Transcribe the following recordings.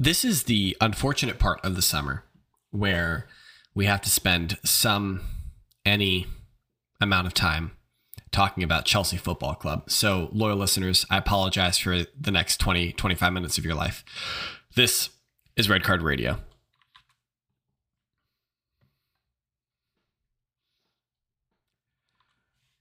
this is the unfortunate part of the summer where we have to spend some, any amount of time talking about Chelsea Football Club. So, loyal listeners, I apologize for the next 20, 25 minutes of your life. This is Red Card Radio.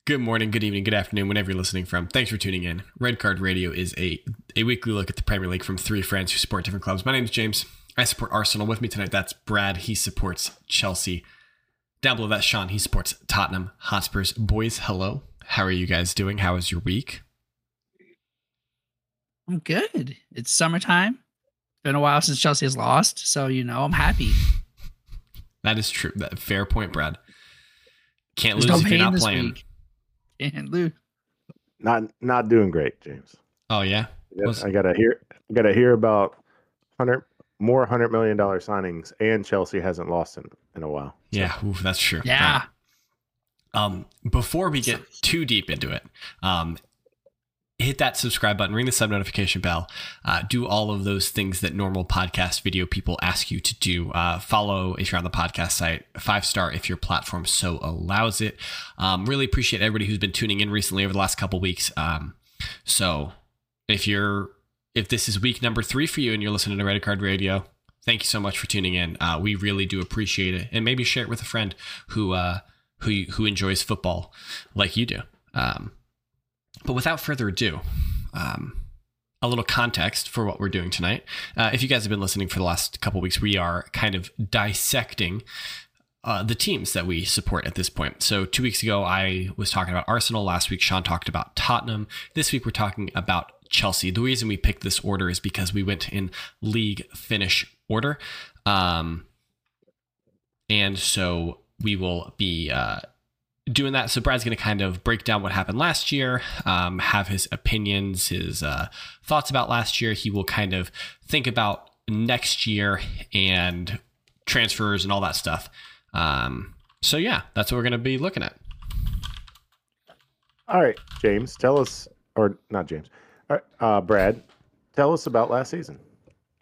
Good morning, good evening, good afternoon, whenever you're listening from. Thanks for tuning in. Red Card Radio is a, a weekly look at the Premier League from three friends who support different clubs. My name is James. I support Arsenal. With me tonight, that's Brad. He supports Chelsea. Down below that, Sean. He supports Tottenham Hotspurs. Boys, hello. How are you guys doing? How was your week? I'm good. It's summertime. Been a while since Chelsea has lost, so you know I'm happy. That is true. That fair point, Brad. Can't There's lose no if you're not playing. Week. And Lou. Not not doing great, James. Oh yeah. I gotta hear I gotta hear about hundred more hundred million dollar signings and Chelsea hasn't lost in, in a while. So. Yeah, oof, that's true. Yeah. Um, before we get too deep into it, um, hit that subscribe button, ring the sub notification bell, uh, do all of those things that normal podcast video people ask you to do. Uh, follow if you're on the podcast site, five star if your platform so allows it. Um, really appreciate everybody who's been tuning in recently over the last couple weeks. Um, so if you're if this is week number three for you and you're listening to Red Card Radio, thank you so much for tuning in. Uh, we really do appreciate it, and maybe share it with a friend who uh, who who enjoys football like you do. Um, but without further ado, um, a little context for what we're doing tonight. Uh, if you guys have been listening for the last couple weeks, we are kind of dissecting uh, the teams that we support at this point. So, two weeks ago, I was talking about Arsenal. Last week, Sean talked about Tottenham. This week, we're talking about Chelsea. The reason we picked this order is because we went in league finish order. Um, and so we will be uh, doing that. So Brad's going to kind of break down what happened last year, um, have his opinions, his uh, thoughts about last year. He will kind of think about next year and transfers and all that stuff. Um, so yeah, that's what we're going to be looking at. All right, James, tell us, or not James, uh, Brad, tell us about last season.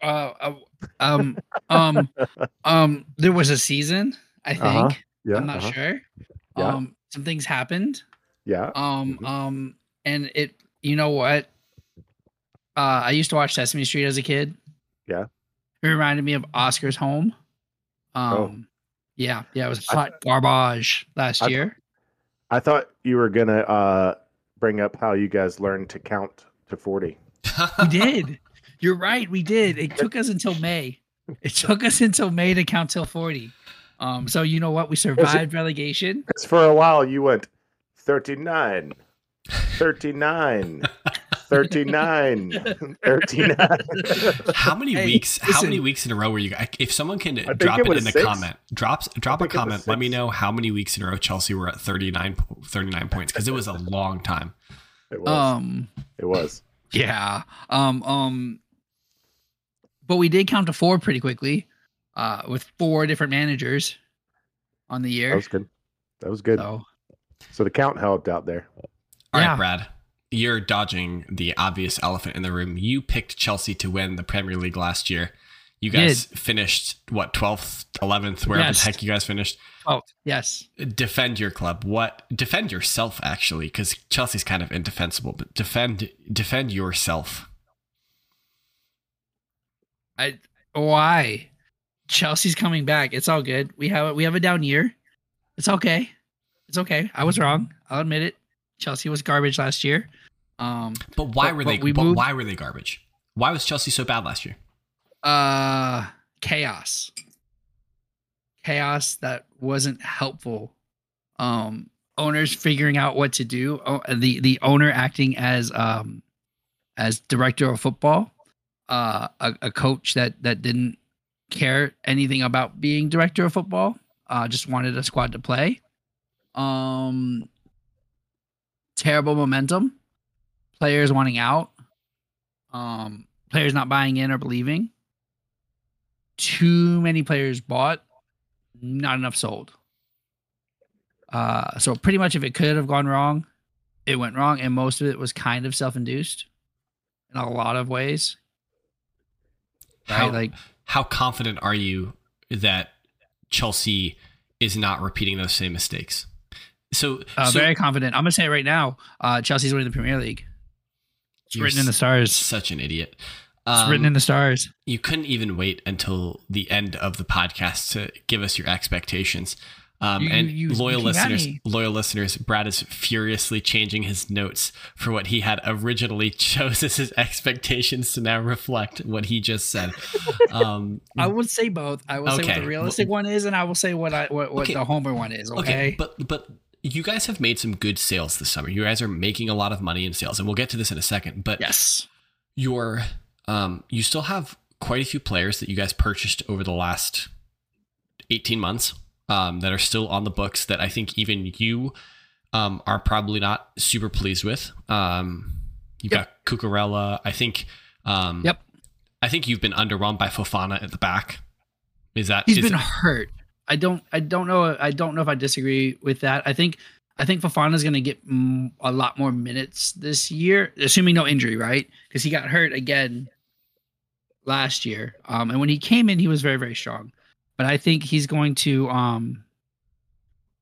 Uh, uh um, um, um, there was a season, I uh-huh. think. Uh-huh. Yeah, I'm not uh-huh. sure. Yeah. Um, some things happened. Yeah. Um, mm-hmm. um, and it, you know what? Uh, I used to watch Sesame Street as a kid. Yeah. It reminded me of Oscar's home. Um, oh. yeah, yeah, it was hot th- garbage last I year. Th- I thought you were gonna uh bring up how you guys learned to count to forty. we did. You're right. We did. It took us until May. It took us until May to count till forty. Um, so you know what? We survived relegation. Because for a while you went 39, 39, 39, 39. how many hey, weeks? Listen, how many weeks in a row were you? If someone can drop it, it in the comment, drops drop a comment. Let me know how many weeks in a row Chelsea were at 39, 39 points because it was a long time. It was. Um, it was. Yeah. Um. Um. But we did count to four pretty quickly uh, with four different managers on the year. That was good. That was good. So, so the count helped out there. All yeah. right, Brad. You're dodging the obvious elephant in the room. You picked Chelsea to win the Premier League last year. You guys Did. finished what 12th, 11th, wherever yes. the heck you guys finished. Oh, yes. Defend your club. What? Defend yourself actually, because Chelsea's kind of indefensible. But defend, defend yourself. I why? Chelsea's coming back. It's all good. We have we have a down year. It's okay. It's okay. I was wrong. I'll admit it. Chelsea was garbage last year. Um, but why but, were they? We but why were they garbage? Why was Chelsea so bad last year? Uh, chaos. Chaos that wasn't helpful. Um, owners figuring out what to do. Oh, the the owner acting as um as director of football. Uh, a, a coach that that didn't care anything about being director of football. Uh, just wanted a squad to play. Um, terrible momentum. Players wanting out. Um, players not buying in or believing. Too many players bought, not enough sold. Uh, so pretty much if it could have gone wrong, it went wrong, and most of it was kind of self-induced in a lot of ways. right? How, like how confident are you that Chelsea is not repeating those same mistakes? So, uh, so very confident. I'm gonna say it right now. Uh, Chelsea's winning the Premier League. It's written in the stars. Such an idiot. It's Um, written in the stars. you couldn't even wait until the end of the podcast to give us your expectations. Um, You- and you- loyal listeners, loyal listeners, Brad is furiously changing his notes for what he had originally chose as his expectations to now reflect what he just said. Um, I would say both. I will say what the realistic one is, and I will say what I what, what Okay. the homer one is. Okay. okay, but but you guys have made some good sales this summer. You guys are making a lot of money in sales, and we'll get to this in a second. But yes. your um you still have quite a few players that you guys purchased over the last 18 months um that are still on the books that I think even you um are probably not super pleased with. Um you've Yep. got Cucurella. I think um Yep. I think you've been underwhelmed by Fofana at the back. Is that He's is been it- hurt. I don't. I don't know. I don't know if I disagree with that. I think. I think Fofana's going to get a lot more minutes this year, assuming no injury, right? Because he got hurt again last year. Um, and when he came in, he was very, very strong. But I think he's going to um,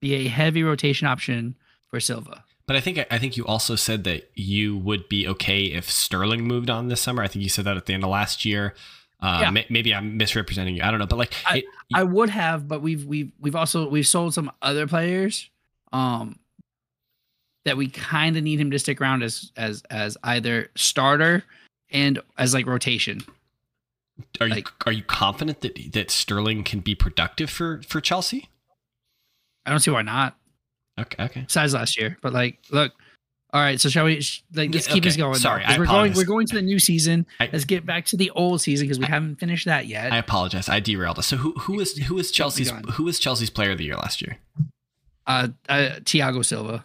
be a heavy rotation option for Silva. But I think I think you also said that you would be okay if Sterling moved on this summer. I think you said that at the end of last year. Uh, Yeah. ma- maybe I'm misrepresenting you. I don't know, but like, it, I would have, but we've we've we've also we've sold some other players, um, that we kind of need him to stick around as as as either starter and as like rotation. Are you are you confident that that Sterling can be productive for for Chelsea? I don't see why not. Okay, okay. Besides last year, but like, look, all right. So shall we? sh- Like, let's Yeah, keep this going. Sorry, I we're going. We're going to the new season. I- let's get back to the old season because we haven't finished that yet. I apologize. I derailed us. So who who was who was who was Chelsea's player of the year last year? uh, uh Thiago Silva,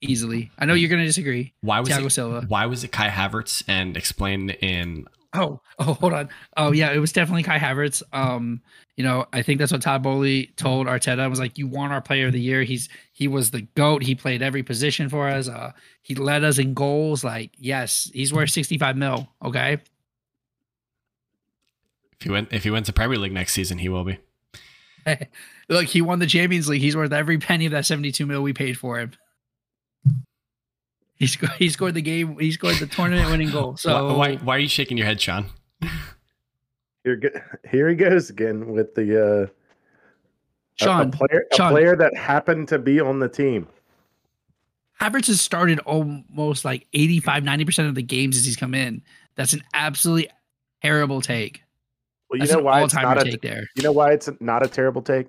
easily. I know you're going to disagree. Why was Thiago it, Silva. why was it Kai Havertz? And explain in Oh, oh, hold on. Oh, yeah, it was definitely Kai Havertz. Um, you know, I think that's what Todd Boehly told Arteta. I was like, "You want our player of the year? He's he was the goat. He played every position for us. Uh, he led us in goals. Like, yes, he's worth sixty five mil. Okay, if he win if he wins the Premier League next season, he will be. look, he won the Champions League. He's worth every penny of that seventy two mil we paid for him. He scored. He scored the game. He scored the tournament winning goal. So why, why why are you shaking your head, Sean? Here, go- here he goes again with the uh, Sean a, player, a Sean. player that happened to be on the team. Havertz has started almost like 85, 90% of the games as he's come in. That's an absolutely terrible take. Well, you That's know why it's not a take there. you know why it's not a terrible take?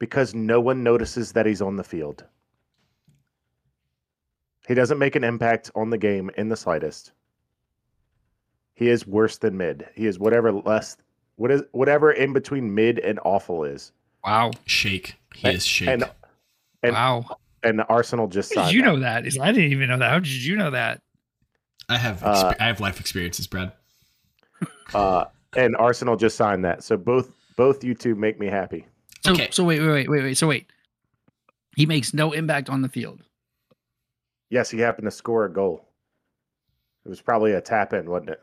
Because no one notices that he's on the field. He doesn't make an impact on the game in the slightest. He is worse than mid. He is whatever less what is whatever in between mid and awful is. Wow. Shake. He is shake. And and wow. and Arsenal just How signed did you that. know that? I didn't even know that. How did you know that? I have Uh, I have life experiences, Brad. Uh, and Arsenal just signed that. So both both you two make me happy. So, Okay. so wait, wait, wait, wait, wait. So wait. He makes no impact on the field. Yes, he happened to score a goal. It was probably a tap in, wasn't it?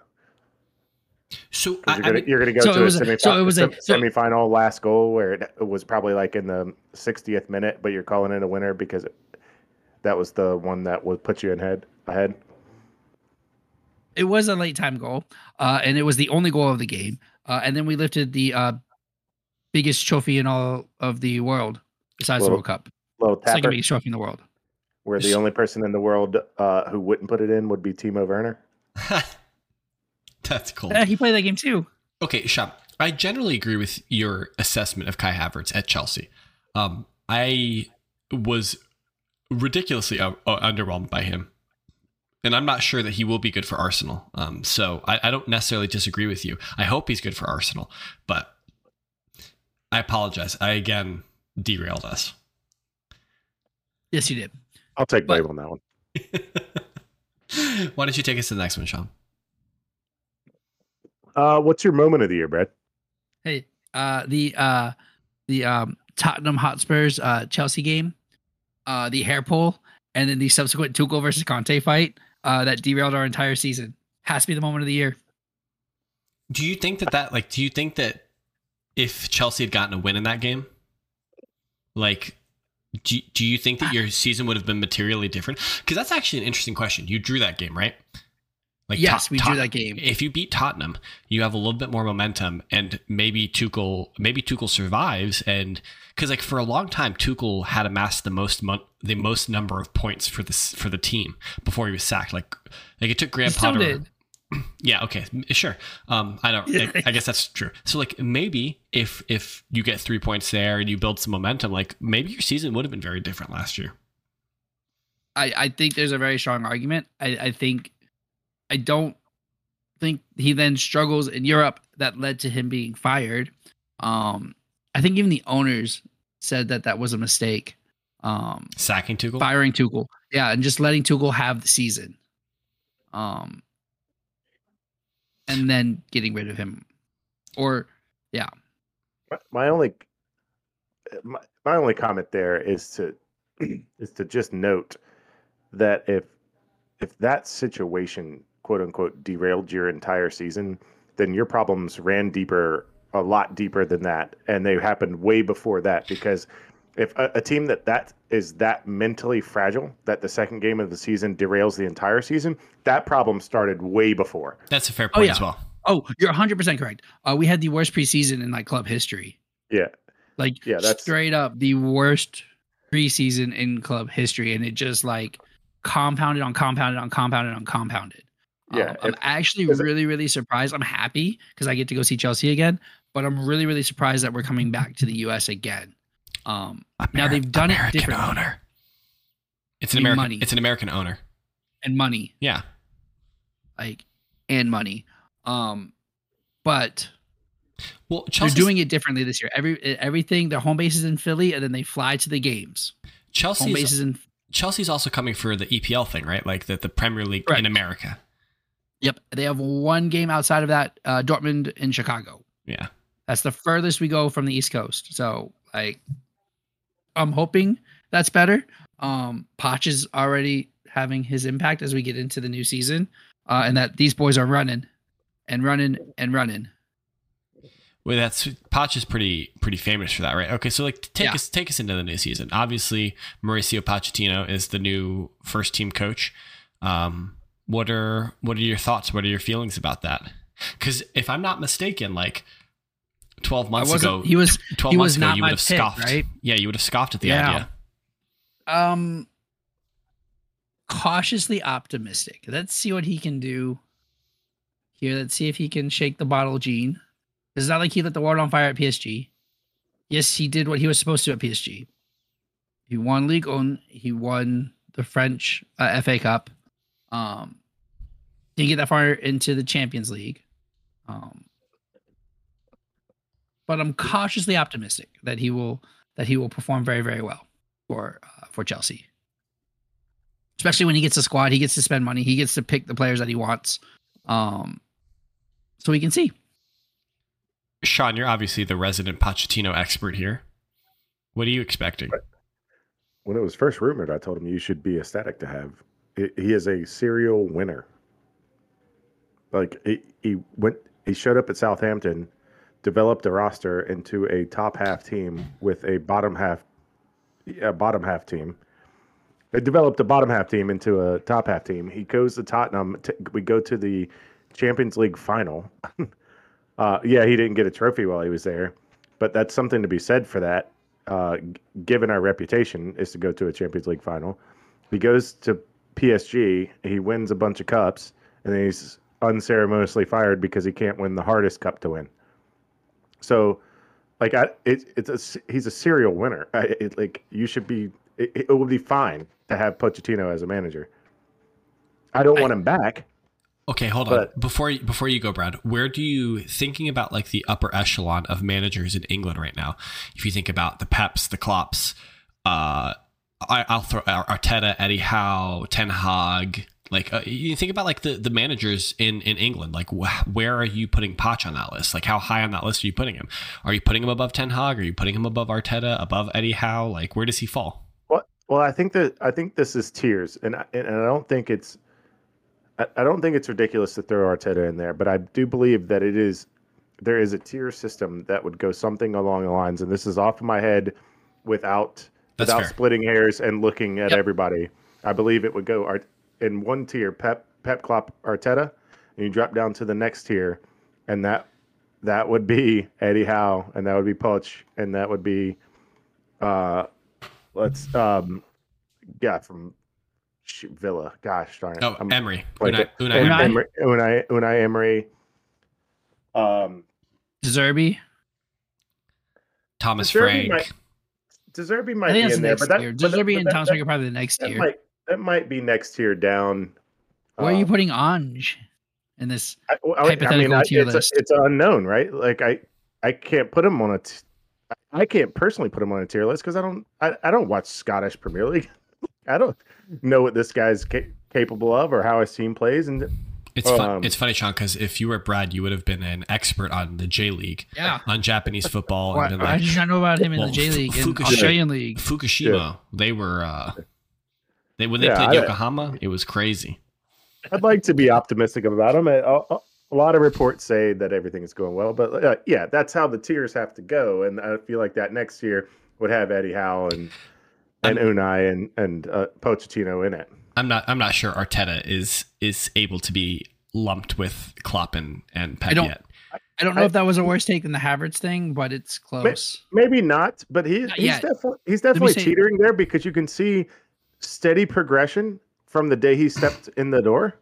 So I, You're mean, gonna go So to a semifinal, so it was a- so- semifinal last goal where it, was probably like in the 60th minute, but you're calling it a winner because it, that was the one that would put you in head ahead. It was a late time goal, uh, and it was the only goal of the game. Uh, and then we lifted the uh, biggest trophy in all of the world, besides the World Cup. Little Second tapper, biggest trophy in the world. Where the only person in the world uh, who wouldn't put it in would be Timo Werner. that's cool. Yeah, he played that game too. Okay, Sean, I generally agree with your assessment of Kai Havertz at Chelsea. Um, I was ridiculously uh, uh, underwhelmed by him. And I'm not sure that he will be good for Arsenal. Um, so I, I don't necessarily disagree with you. I hope he's good for Arsenal, but I apologize. I again derailed us. Yes, you did. I'll take But- blame on that one. Why don't you take us to the next one, Sean? Uh, what's your moment of the year, Brad? Hey, uh, the uh, the um, Tottenham Hotspurs uh, Chelsea game, uh, the hair pull, and then the subsequent Tuchel versus Conte fight uh, that derailed our entire season. Has to be the moment of the year. Do you think that that like? Do you think that if Chelsea had gotten a win in that game, like, do do you think that your season would have been materially different? Because that's actually an interesting question. You drew that game, right? Like yes, Tot- we drew that game. If you beat Tottenham, you have a little bit more momentum, and maybe Tuchel, maybe Tuchel survives, and because like for a long time, Tuchel had amassed the most mon- the most number of points for this for the team before he was sacked. Like, like it took Graham Potter. did. Yeah. Okay. Sure. Um. I don't. I, I guess that's true. So like maybe if if you get three points there and you build some momentum, like maybe your season would have been very different last year. I, I think there's a very strong argument. I, I think I don't think he then struggles in Europe that led to him being fired. Um, I think even the owners said that that was a mistake. Um, Sacking Tuchel. firing Tuchel, yeah, and just letting Tuchel have the season. Um, and then getting rid of him, or yeah, My- my only my, my only comment there is to is to just note that if if that situation quote unquote derailed your entire season then your problems ran deeper a lot deeper than that. And they happened way before that because if a, a team that that is that mentally fragile that the second game of the season derails the entire season that problem started way before That's a fair Oh, point yeah. as well. Oh, you're 100% correct. Uh, we had the worst preseason in like club history. yeah Like Yeah, that's- straight up the worst preseason in club history, and it just like compounded on compounded on compounded on compounded. Yeah, Um, I'm actually is it- really really surprised. I'm happy because I get to go see Chelsea again, but I'm really really surprised that we're coming back to the U.S. again. Um, Now, they've done it American differently. owner. It's an American. money. It's an American owner. and money Yeah. like and money. Um, but Well, they're doing it differently this year. Every everything their home base is in Philly, and then they fly to the games. Home Chelsea's base is in Chelsea's also coming for the EPL thing, right? Like the, the Premier League Correct. in America. Yep, they have one game outside of that, uh, Dortmund in Chicago. Yeah. That's the furthest we go from the East Coast. So, like, I'm hoping that's better. Um, Poch is already having his impact as we get into the new season, uh, and that these boys are running and running and running. Well, that's Poch is pretty pretty famous for that, right? Okay, so like take Yeah. us take us into the new season. Obviously, Mauricio Pochettino is the new first team coach. Um, what are what are your thoughts? What are your feelings about that? Because if I'm not mistaken, like twelve months ago, he was- twelve he months was ago, you would have pick, scoffed, right? Yeah, you would have scoffed at the Yeah. idea. Um, cautiously optimistic. Let's see what he can do here. Let's see if he can shake the bottle, Gene. It's not like he lit the world on fire at PSG. Yes, he did what he was supposed to at PSG. He won Ligue 1. He won the French uh, FA Cup. Um, didn't get that far into the Champions League. Um, but I'm cautiously optimistic that he will that he will perform very very well for uh, for Chelsea. Especially when he gets a squad, he gets to spend money. He gets to pick the players that he wants. Um, so we can see. Sean, you're obviously the resident Pochettino expert here. What are you expecting? when it was first rumored, I told him you should be ecstatic to have. He he is a serial winner. Like he, he went, he showed up at Southampton, developed a roster into a top half team with a bottom half, a bottom half team. They developed a bottom half team into a top half team. He goes to Tottenham. We go to the Champions League final. uh, yeah, he didn't get a trophy while he was there, but that's something to be said for that uh, given our reputation, is to go to a Champions League final. He goes to PSG, he wins a bunch of cups, and he's unceremoniously fired because he can't win the hardest cup to win. So, like, I, it, it's a, he's a serial winner. I, it, like, you should be. It, it would be fine to have Pochettino as a manager. I don't I- want him back. Okay, hold on. But- Before you, before you go, Brad, where do you thinking about like the upper echelon of managers in England right now? If you think about the Peps, the Klopps, uh, I, I'll throw Arteta, Eddie Howe, Ten Hag. Like uh, you think about like the, the managers in, in England. Like wh- where are you putting Poch on that list? Like how high on that list are you putting him? Are you putting him above Ten Hag? Are you putting him above Arteta? Above Eddie Howe? Like where does he fall? Well, well, I think that I think this is tiers, and I, and I don't think it's I, I don't think it's ridiculous to throw Arteta in there, but I do believe that it is there is a tier system that would go something along the lines, and this is off of my head without That's without fair. splitting hairs and looking at Yep. everybody. I believe it would go Art- in one tier Pep Pep Klopp Arteta, and you drop down to the next tier, and that that would be Eddie Howe, and that would be Poch, and that would be uh let's um yeah from Villa. Gosh darn it. Oh, I'm- Emery. like Unai. Unai Emery. Emery, Unai, Unai Emery. Um, Zerbi. Thomas De Zerbi Frank. might- De Zerbi might I be think that's in the there, next but that, tier. but that- but and Thomas that- Frank are probably the next that tier. might that might be next tier down. Where are you Um, putting Ange in this? I, well, I- I mean, hypothetical I- tier it's, list? it's unknown, right? Like I, I can't put him on a. T- I can't personally put him on a tier list because I don't. I, I don't watch Scottish Premier League. I don't know what this guy's ca- capable of or how his team plays, and It's fun. Um, it's funny, Sean, because if you were Brad, you would have been an expert on the J League, Yeah. on Japanese football, Why, and been I like did not know about him in well, the J League and Fukushima- Australian League. Fukushima. They were. uh They when they Yeah, played I- Yokohama, it was crazy. I'd like to be optimistic about them. A, a- a lot of reports say that everything is going well, but uh, yeah, that's how the tiers have to go. And I feel like that next year would have Eddie Howe and and Unai and and uh, Pochettino in it. I'm not. I'm not sure Arteta is is able to be lumped with Klopp and and Pep I don't- yet. I don't know I- if that was a worse take than the Havertz thing, but it's close. Maybe not, but he, Not he's yet. definitely he's definitely say- teetering there because you can see steady progression from the day he stepped in the door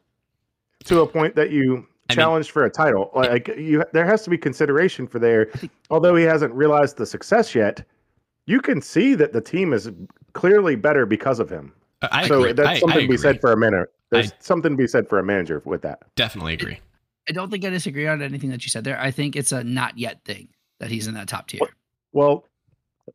to a point that you I mean- challenged for a title. Like you, there has to be consideration for there. Although he hasn't realized the success yet, you can see that the team is clearly better because of him. I- I so agree. that's I, something I to be said for a minute. There's I- something to be said for a manager with that. Definitely agree. I don't think I disagree on anything that you said there. I think it's a not yet thing that he's in that top tier. Well,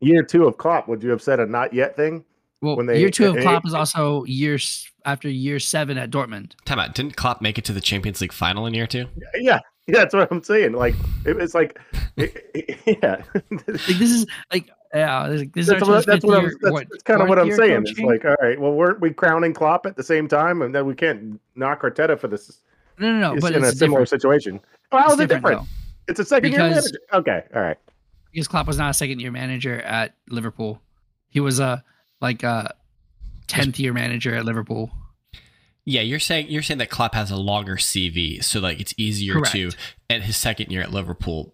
year two of Klopp, would you have said a not yet thing? Well, when they- year two of they- Klopp is also years after year seven at Dortmund. Time out. Didn't Klopp make it to the Champions League final in year two? Yeah, yeah, that's what I'm saying. Like it, it's like, it- it- yeah. Like this is like yeah, this this is that's our what, that's, what I'm, year, that's, what, that's kind of what I'm year saying. It's like, all right, well, weren't we crowning Klopp at the same time, and then we can't knock Arteta for this? no, no, no, He's but in a it's similar different. situation. Oh, how It's is it different? though, It's a second year manager. Okay, all right. because Klopp was not a second year manager at Liverpool. He was a like a tenth year manager at Liverpool. Yeah, you're saying you're saying that Klopp has a longer CV, so like it's easier Correct. to at his second year at Liverpool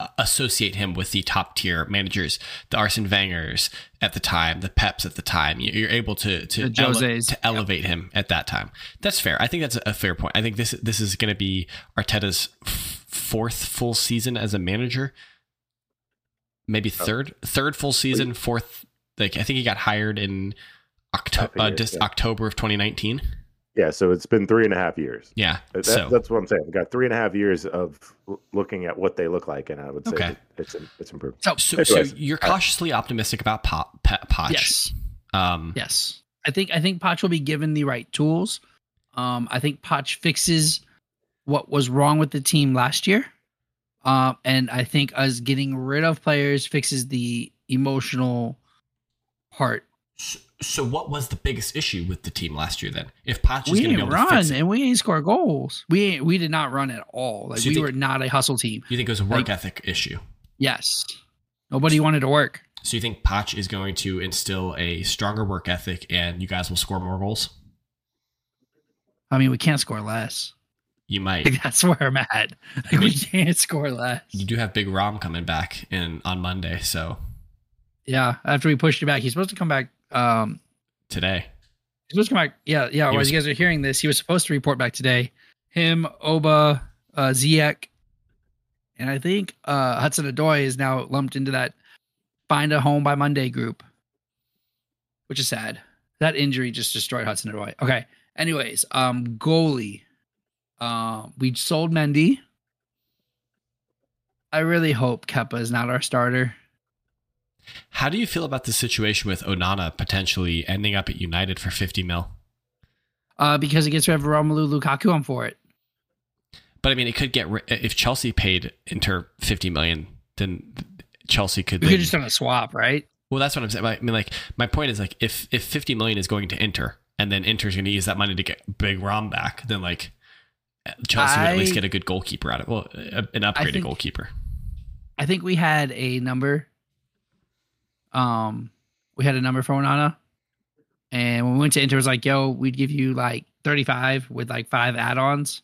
uh, associate him with the top tier managers, the Arsene Wengers at the time, the Peps at the time. You- You're able to to, ele- to elevate him at that time. That's fair. I think that's a fair point. I think this this is going to be Arteta's f- fourth full season as a manager. Maybe Oh. third, third full season, fourth. Like I think he got hired in October, uh, year, dis- yeah. October of 2019. Yeah, so it's been three and a half years. Yeah. That, so That's what I'm saying. We've got three and a half years of looking at what they look like, and I would say Okay. it's it's improved. So, So, so you're all right. cautiously optimistic about Pop, Pe- Poch. yes, Um, yes, I think I think Poch will be given the right tools. Um, I think Poch fixes what was wrong with the team last year. Um, and I think us getting rid of players fixes the emotional So, so what was the biggest issue with the team last year then? If Poch is we going to be didn't run and we ain't score goals. We we did not run at all. Like So we think- were not a hustle team. you think it was a work like- ethic issue? Yes, nobody wanted to work. So you think Poch is going to instill a stronger work ethic and you guys will score more goals? I mean, we can't score less. You might. Like, that's where I'm at. Like, we can't score less. You do have Big Rom coming back in on Monday, so Yeah, after we pushed it back, he's supposed to come back. Um, today. he's supposed to come back. Yeah, yeah. He While was- you guys are hearing this, he was supposed to report back today. Him, Oba, uh, Ziyech, and I think uh, Hudson Odoi is now lumped into that find a home by Monday group, which is sad. That injury just destroyed Hudson Odoi. Okay. Anyways, um, goalie. Um, we sold Mendy. I really hope Kepa is not our starter. How do you feel about the situation with Onana potentially ending up at United for 50 mil? Uh, because it gets rid of Romelu Lukaku, I'm for it. But I mean, it could get ri- if Chelsea paid Inter 50 million, then Chelsea could. Then- could just done a swap, right? Well, that's what I'm saying. I mean, like, my point is like, if if 50 million is going to enter, and then Inter's going to use that money to get Big Rom back, then like Chelsea would at least get a good goalkeeper out of it. Well, an upgraded think- goalkeeper. I think we had a number. Um, we had a number for Onana, and when we went to Inter, it was like, "Yo, we'd give you like 35 with like five add-ons."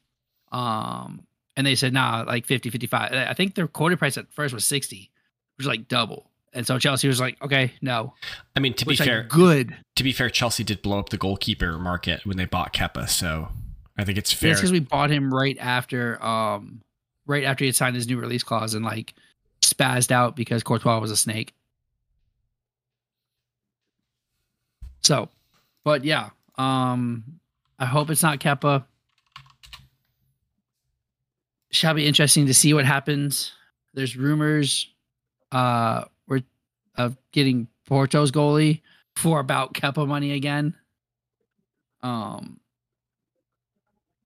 Um, and they said, "Nah, like 50, 55." I think their quoted price at first was 60, which was like double. And so Chelsea was like, "Okay, no." I mean, to be Which like, fair, good. to be fair, Chelsea did blow up the goalkeeper market when they bought Kepa, so I think it's fair. It's because we bought him right after, um, right after he had signed his new release clause and like spazzed out because Courtois was a snake. So, but yeah, um, I hope it's not Kepa. Shall be interesting to see what happens. There's rumors, uh, we're of getting Porto's goalie for about Kepa money again. Um,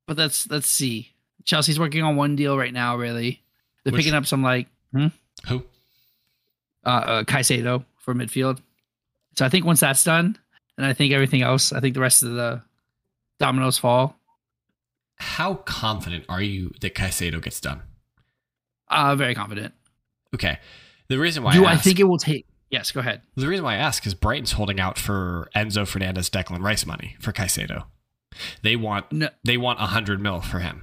but let's let's see. Chelsea's working on one deal right now. Really, they're Which- picking up some like hmm? Who? uh, uh Caicedo for midfield. So I think once that's done, and I think everything else, I think the rest of the dominoes fall. How confident are you that Caicedo gets done? Uh very confident. Okay. The reason why Do I, I think it will take? Yes, go ahead. the reason why I ask is Brighton's holding out for Enzo Fernandez, Declan Rice money for Caicedo. They want No, they want a hundred mil for him.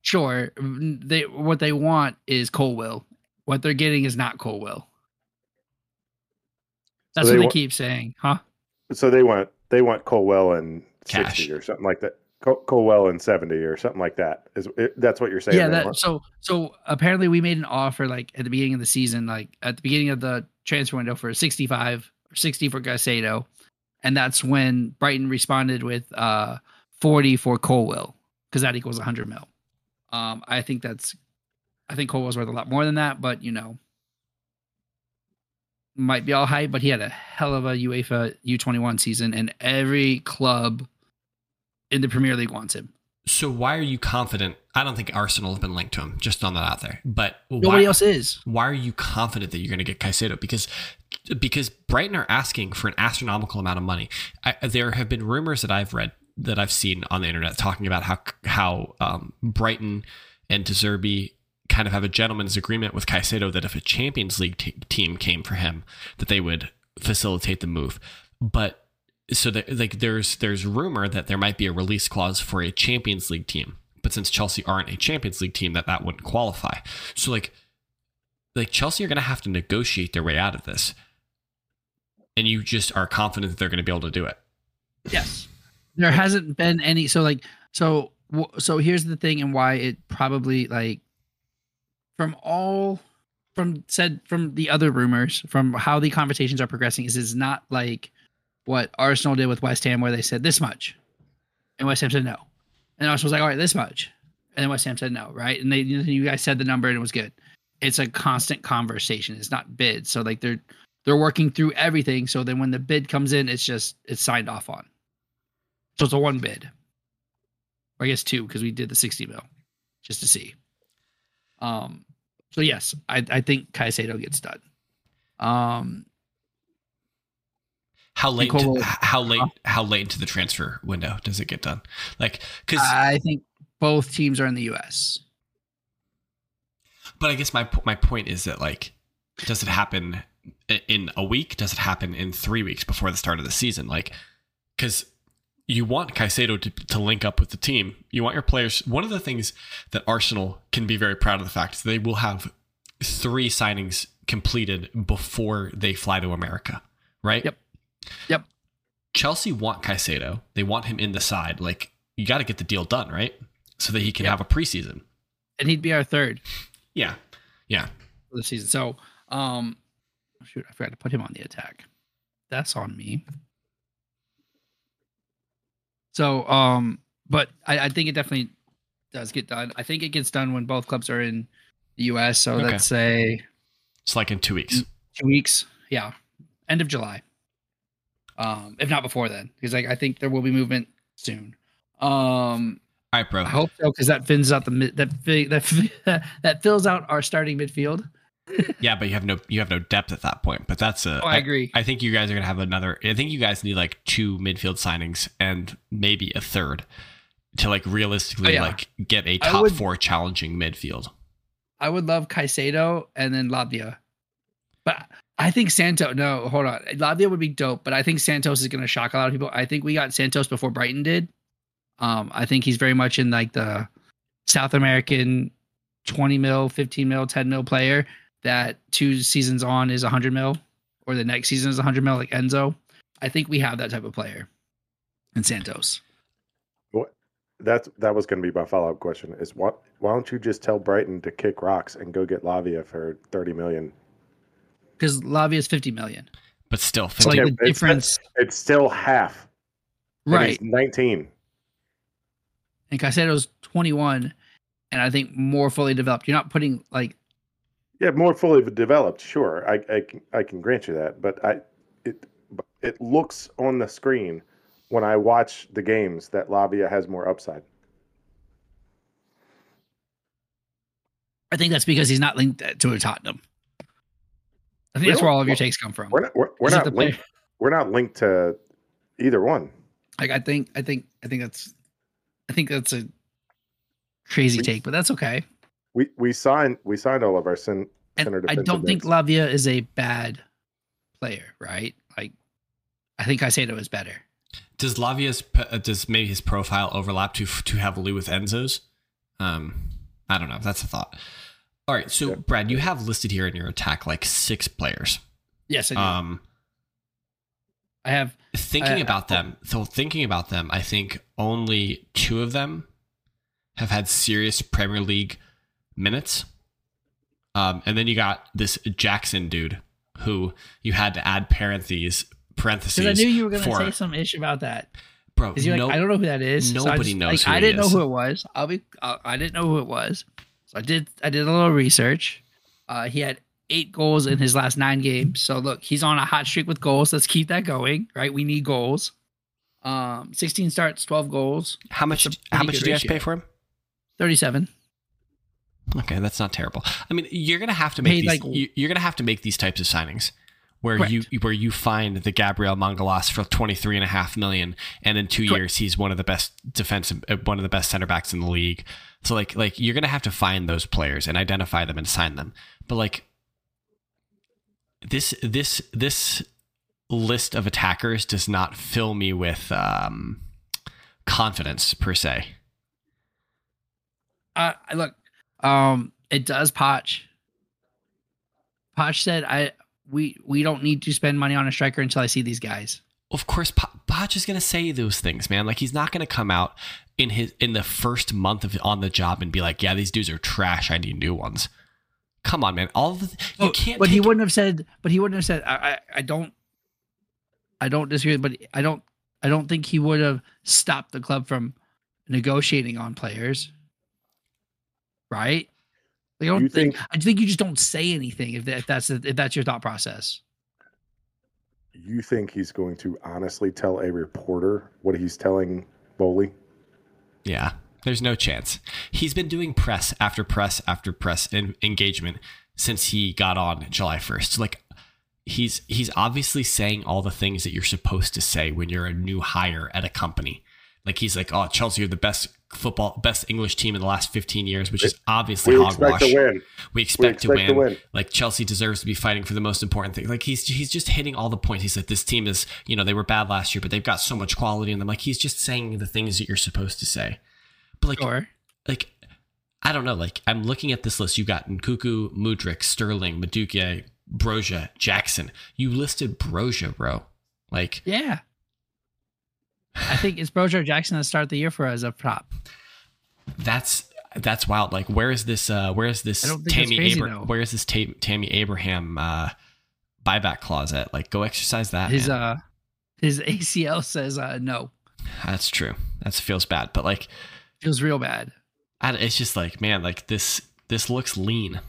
sure. They what they want is Colwill. What they're getting is not Colwill. That's they what they wa- keep saying, huh? So they want they want Colwill and Cash. sixty or something like that. Col- Colwill and seventy or something like that. Is it, that's what you're saying? yeah that so so apparently we made an offer like at the beginning of the season like at the beginning of the transfer window for 65 or 60 for Caicedo and that's when Brighton responded with uh 40 for Colwill because that equals 100 mil um I think that's I think Colwill's worth a lot more than that but you know might be all hype but he had a hell of a UEFA U21 season and every club in the Premier League wants him So why are you confident? I don't think Arsenal have been linked to him. Just on that out there. But nobody why, else is why are you confident that you're going to get Caicedo? Because because Brighton are asking for an astronomical amount of money. I, there have been rumors that I've read that I've seen on the internet talking about how how um, Brighton and De Zerbi kind of have a gentleman's agreement with Caicedo that if a Champions League te- team came for him, that they would facilitate the move. But so that, like there's there's rumor that there might be a release clause for a Champions League team, but since Chelsea aren't a Champions League team, that that wouldn't qualify. So like like Chelsea are going to have to negotiate their way out of this, and you just are confident that they're going to be able to do it. Yes. There hasn't been any so like so so here's the thing and why it probably like from all from said from the other rumors from how the conversations are progressing is it's not like what Arsenal did with West Ham where they said this much and West Ham said no. And Arsenal was like all right this much. And then West Ham said no, right? And they you guys said the number and it was good. It's a constant conversation. It's not bid. So like they're they're working through everything. So then when the bid comes in, it's just it's signed off on. So it's a one bid. Or I guess two, because we did the 60 mil just to see. Um so yes, I, I think Caicedo gets done. Um How late? Nicole- To, how late? How late into the transfer window does it get done? Like, because I think both teams are in the US. But I guess my my point is that like, does it happen in a week? Does it happen in three weeks before the start of the season? Like, because you want Caicedo to, to link up with the team. You want your players. One of the things that Arsenal can be very proud of the fact is they will have three signings completed before they fly to America. Right. Yep. Yep. Chelsea want Caicedo. They want him in the side. Like, you got to get the deal done, right? So that he can Yep. have a preseason. And he'd be our third Yeah. Yeah. the season. So um shoot, I forgot to put him on the attack. That's on me. So um but I, I think it definitely does get done. I think it gets done when both clubs are in the US. So Okay. let's say It's like in two weeks. two weeks. Yeah, end of July. Um, if not before then, because like I think there will be movement soon. Um, All right, bro. I hope so because that fills out the mid, that that that fills out our starting midfield. Yeah, but you have no you have no depth at that point. But that's a. Oh, I agree. I think you guys are gonna have another. I think you guys need like two midfield signings and maybe a third to like realistically Oh, yeah. like get a top would- four challenging midfield. I would love Caicedo and then Lavia. But I think Santos, no, hold on. Lavia would be dope, but I think Santos is going to shock a lot of people. I think we got Santos before Brighton did. Um, I think he's very much in like the South American 20 mil, 15 mil, 10 mil player that two seasons on is 100 mil or the next season is 100 mil, like Enzo. I think we have that type of player in Santos. That's that was going to be my follow up question. Is what? Why don't you just tell Brighton to kick rocks and go get Lavia for thirty million? Because Lavia is 50 million. But still, So like Okay, the it's- difference, It's still half. and right? he's Nineteen. and Caicedo's 21 and I think more fully developed. You're not putting like Yeah, more fully developed. Sure, I, I can I can grant you that, but I it it looks on the screen when I watch the games that Lavia has more upside. I think that's because he's not linked uh, to a Tottenham. I think that's where all of your takes come from. We're not we're, we're not linked. We're not linked to either one. Like I think I think I think that's I think that's a crazy We- take, but that's okay. We we signed we signed all of our cen- And center I don't think. Lavia is a bad player, right? Like I think Caicedo is better. does Lavia's uh, does maybe his profile overlap too too heavily with Enzo's? Um, I don't know. That's a thought. All right, so Yeah. Brad, you have listed here in your attack like six players. Yes, I do. Um, I have thinking Uh, about them so thinking about them i think only two of them have had serious premier league minutes um, and then you got this jackson dude who you had to add parentheses parentheses I knew you were going to say some ish about that. bro no, I don't know who that is. So I nobody just- knows like, who I didn't know who it was. I'll be. Uh, I didn't know who it was. So I did. I did a little research. Uh, he had eight goals in his last nine games. So look, he's on a hot streak with goals. Let's keep that going. Right, we need goals. Um, 16 starts, 12 goals, how much how much did you guys pay for him 37. Okay that's not terrible i mean you're gonna have to make these like- you, you're gonna have to make these types of signings where Correct. you where you find the Gabriel Mangalas for 23 and a half million and in 2 Correct. years he's one of the best defensive uh, one of the best center backs in the league. So like like you're going to have to find those players and identify them and sign them. But like this this this list of attackers does not fill me with um confidence per se. Uh, look, um, it does Poch. Poch said, "I we we don't need to spend money on a striker until I see these guys." Of course, Po- Poch is going to say those things, man. Like he's not going to come out in his in the first month of on the job and be like, "Yeah, these dudes are trash. I need new ones." Come on, man. All the, you Oh, can't. But he wouldn't have said. But he wouldn't have said. I, I. I don't. I don't disagree. But I don't. I don't think he would have stopped the club from negotiating on players. Right. Like, I don't You think, think- I think you just don't say anything if, that, if that's if that's your thought process. You think he's going to honestly tell a reporter what he's telling Boehly? Yeah, there's no chance. He's been doing press after press after press and engagement since he got on July 1st. Like he's he's obviously saying all the things that you're supposed to say when you're a new hire at a company. Like he's like, "Oh, Chelsea you're the best football, best English team in the last 15 years," which is obviously We expect hogwash. to win. We We expect, to, expect to win. win. Like Chelsea deserves to be fighting for the most important thing. Like he's he's just hitting all the points. He said this team is, you know, they were bad last year, but they've got so much quality in them. Like he's just saying the things that you're supposed to say. But like, Sure. like I don't know. Like I'm looking at this list. You've got Nkunku, Mudryk, Sterling, Madueke, Broja, Jackson. You listed Broja, bro. Like Yeah. I think it's Broja Jackson to start the year for us a prop. that's that's wild. Like where is this? uh Where is this I don't think that's Tammy crazy, Abra- Where is this Ta- Tammy Abraham uh buyback clause at? Like go exercise that. His man. uh his ACL says uh no. That's true. That feels bad, but like, Feels real bad. I, it's just like, man, like this. This looks lean.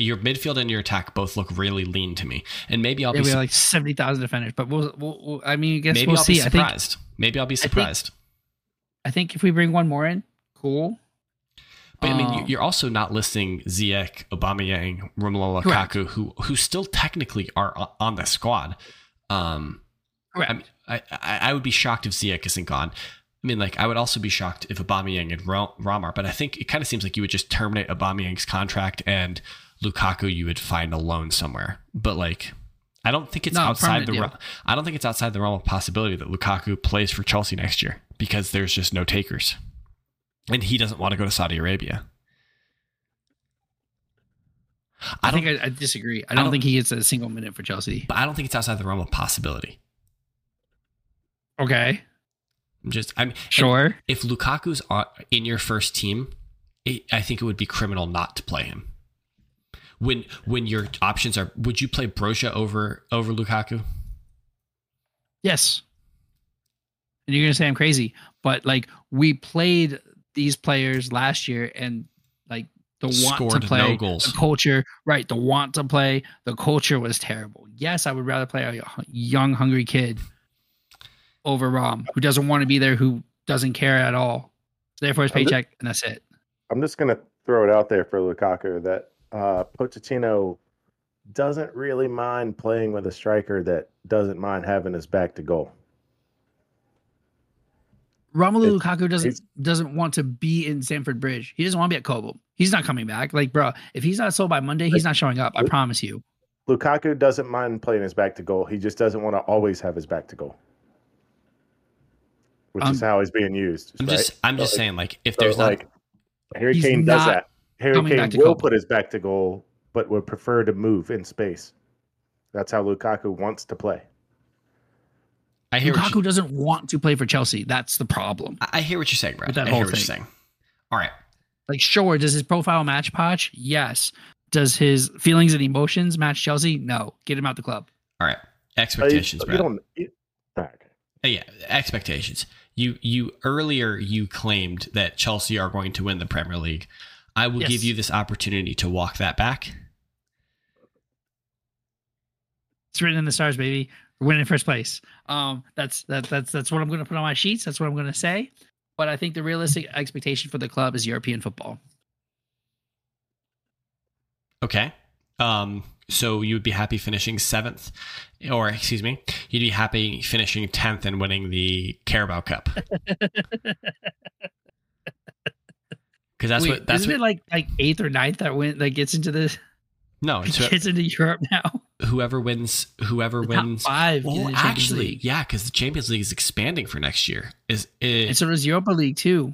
Your midfield and your attack both look really lean to me, and maybe I'll Yeah, be su- like seventy thousand defenders, but we'll, we'll, we'll I mean, I guess maybe we'll I'll see. be I think surprised. maybe I'll be surprised. I think if we bring one more in, cool. But I mean, Um, you- you're also not listing Ziyech, Aubameyang, Romelu Correct. Lukaku, who who still technically are on the squad. Um, Correct. I mean, I, I I would be shocked if Ziyech isn't gone. I mean, like I would also be shocked if Aubameyang and Ro- Rom but I think it kind of seems like you would just terminate Aubameyang's contract and Lukaku you would find alone somewhere. But like, I don't think it's outside the realm. I don't think it's outside the realm of possibility that Lukaku plays for Chelsea next year because there's just no takers, and he doesn't want to go to Saudi Arabia. I, I think I, I disagree. I don't, don't- think he gets a single minute for Chelsea. but I don't think it's outside the realm of possibility. Okay, I'm just, I'm sure. if Lukaku's on, in your first team, it, I think it would be criminal not to play him. When when your options are, would you play Broja over over Lukaku? Yes. And you're gonna say I'm crazy, but like we played these players last year, and like the want Scored to play, no goals. the culture, right? The want to play, the culture was terrible. Yes, I would rather play a young, hungry kid over Rom, who doesn't want to be there, who doesn't care at all. It's there for his I'm just- paycheck, and that's it. I'm just gonna throw it out there for Lukaku that uh, Pochettino doesn't really mind playing with a striker that doesn't mind having his back to goal. Romelu It- Lukaku doesn't doesn't want to be in Stamford Bridge. He doesn't want to be at Cobham. He's not coming back. Like, bro, if he's not sold by Monday, he's not showing up. I promise you. Lukaku doesn't mind playing his back to goal. He just doesn't want to always have his back to goal, which is Um, how he's being used. I'm right? just I'm So, just like- saying like if so, there's not like Harry He's Kane does not that. Harry coming Kane will Cobham. put his back to goal, but would prefer to move in space. That's how Lukaku wants to play. I hear what Lukaku you, doesn't want to play for Chelsea. That's the problem. I I hear what you're saying, Brad. With that I whole hear what you're thing. saying. All right, Like, sure, does his profile match Poch? Yes. Does his feelings and emotions match Chelsea? No. Get him out the club. all right. But you- Expectations, you, Brad. don't. You. Uh, yeah, expectations. You you earlier you claimed that Chelsea are going to win the Premier League. I will Yes. give you this opportunity to walk that back. It's written in the stars, baby. We're winning first place. Um, that's that, that's that's what I'm going to put on my sheets. That's what I'm going to say. But I think the realistic expectation for the club is European football. Okay. Um, so you would be happy finishing seventh, or excuse me, you'd be happy finishing tenth and winning the Carabao Cup. Because that's Wait, what that's isn't what. it like like eighth or ninth that win that gets into the no, it's who- gets into Europe now? whoever wins, whoever The wins. five. Well, oh, Champions actually, League. yeah, because the Champions League is expanding for next year. Is and it? so does Europa League too.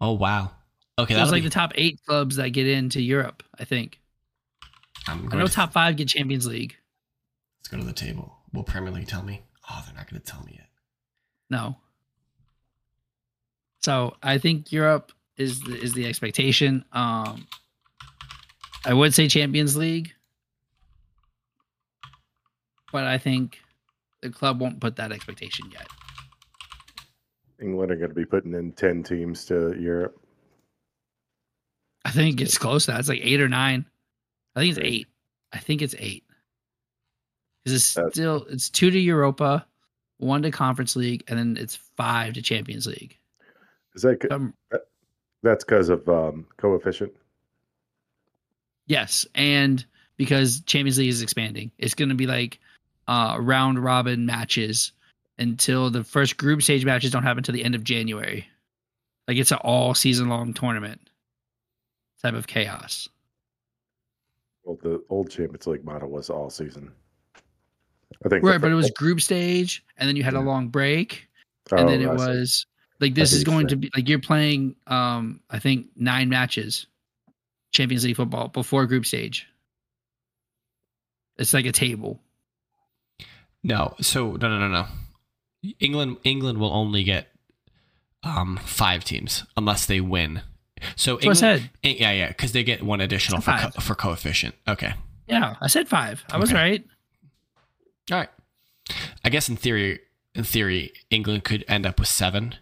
Oh wow. Okay, There's that's like the top eight clubs that get into Europe. I think. I'm I know to, top five get Champions League. Let's go to the table. Will Premier League tell me? Oh, they're not going to tell me yet. No. So I think Europe is the, is the expectation. Um, I would say Champions League, but I think the club won't put that expectation yet. England are going to be putting in ten teams to Europe. I think it's close to that. It's like eight or nine. I think it's eight. I think it's eight. Because it's That's- still it's two to Europa, one to Conference League, and then it's five to Champions League. Is that Um, that's because of um, coefficient? Yes, and because Champions League is expanding, it's going to be like uh, round robin matches until the first group stage matches don't happen until the end of January. Like it's an all season long tournament type of chaos. Well, the old Champions League model was all season. I think. Right, but it was group stage, and then you had a long break, oh, and then it I was like this is what you're going to be like you're playing. Um, I think nine matches, Champions League football before group stage. It's like a table. No, so no, no, no, no. England, England will only get um five teams unless they win. So That's what I said. Eh, Yeah, yeah, because they get one additional for co- for coefficient. Okay, Yeah, I said five. I was right. all right. I guess in theory, in theory, England could end up with seven.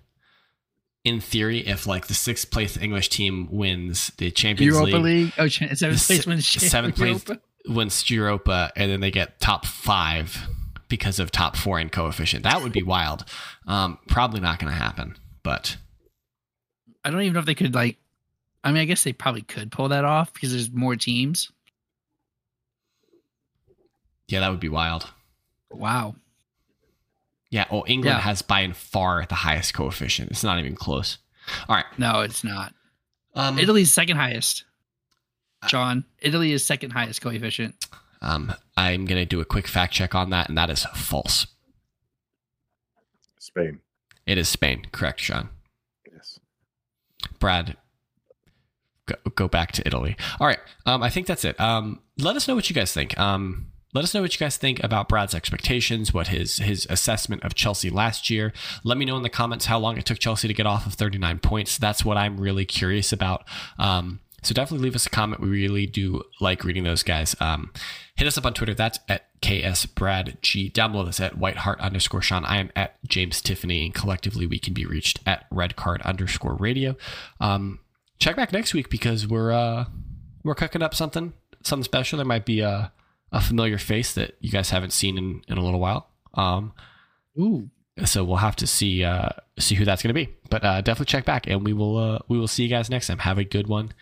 In theory, if like the sixth place English team wins the Champions Europa League, League. Oh, seventh place wins seventh place- Europa. wins Europa, and then they get top five because of top four in coefficient, that would be wild. Um, probably not going to happen, but I don't even know if they could like I mean, I guess they probably could pull that off because there's more teams. Yeah, that would be wild. Wow. Yeah. Oh, England Yeah. has by and far the highest coefficient. It's not even close. All right. No, it's not. Um, Italy's second highest. John, Italy is second highest coefficient. um, I'm gonna do a quick fact check on that, and that is false. Spain. It is Spain. Correct, Sean. Yes. Brad, go, go back to Italy. All right. Um, I think that's it. Um, let us know what you guys think. Um, let us know what you guys think about Brad's expectations, what his his assessment of Chelsea last year. Let me know in the comments how long it took Chelsea to get off of 39 points. That's what I'm really curious about. Um, so definitely leave us a comment. We really do like reading those guys. Um, hit us up on Twitter. That's at KSBradG. Down below this at WhiteHart underscore Sean. I am at James Tiffany, and collectively we can be reached at Redcard underscore Radio. Um, check back next week because we're uh, we're cooking up something something special. There might be a a familiar face that you guys haven't seen in, in a little while. Um, Ooh. so we'll have to see uh, see who that's going to be. But uh, definitely check back, and we will uh, we will see you guys next time. Have a good one.